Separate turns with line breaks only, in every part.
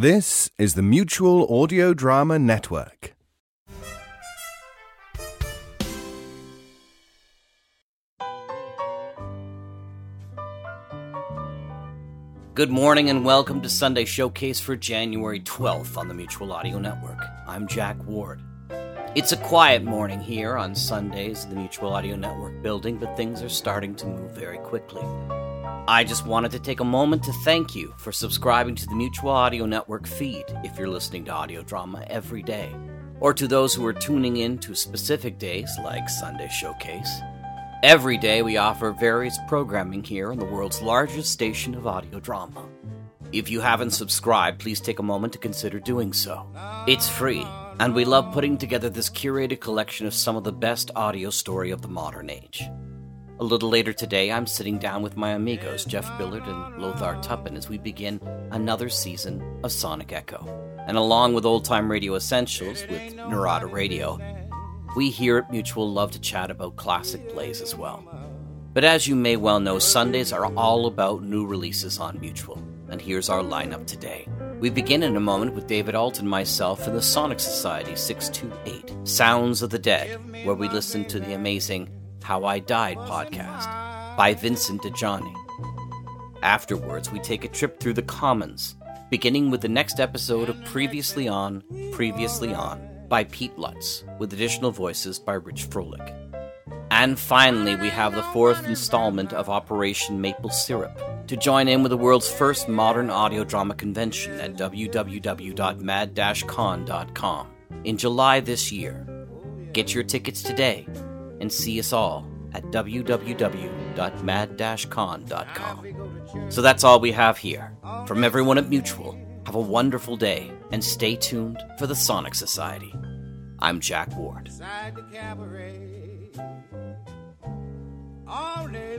This is the Mutual Audio Drama Network.
Good morning and welcome to Sunday Showcase for January 12th on the Mutual Audio Network. I'm Jack Ward. It's a quiet morning here on Sundays in the Mutual Audio Network building, but things are starting to move very quickly. I just wanted to take a moment to thank you for subscribing to the Mutual Audio Network feed if you're listening to audio drama every day, or to those who are tuning in to specific days like Sunday Showcase. Every day we offer various programming here on the world's largest station of audio drama. If you haven't subscribed, please take a moment to consider doing so. It's free, and we love putting together this curated collection of some of the best audio story of the modern age. A little later today, I'm sitting down with my amigos Jeff Billard and Lothar Tuppan as we begin another season of Sonic Echo. And along with Old Time Radio Essentials with Narada Radio, we here at Mutual love to chat about classic plays as well. But as you may well know, Sundays are all about new releases on Mutual. And here's our lineup today. We begin in a moment with David Ault and myself in the Sonic Society 628, Sounds of the Dead, where we listen to the amazing How I Died podcast by Vincent DiGianni. Afterwards, we take a trip through the Commons, beginning with the next episode of Previously On, Previously On by Pete Lutz, with additional voices by Rich Froelich. And finally, we have the fourth installment of Operation Maple Syrup to join in with the world's first modern audio drama convention at www.mad-con.com in July this year. Get your tickets today and see us all at www.mad-con.com. So that's all we have here. From everyone at Mutual, have a wonderful day and stay tuned for the Sonic Society. I'm Jack Ward.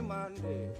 Monday.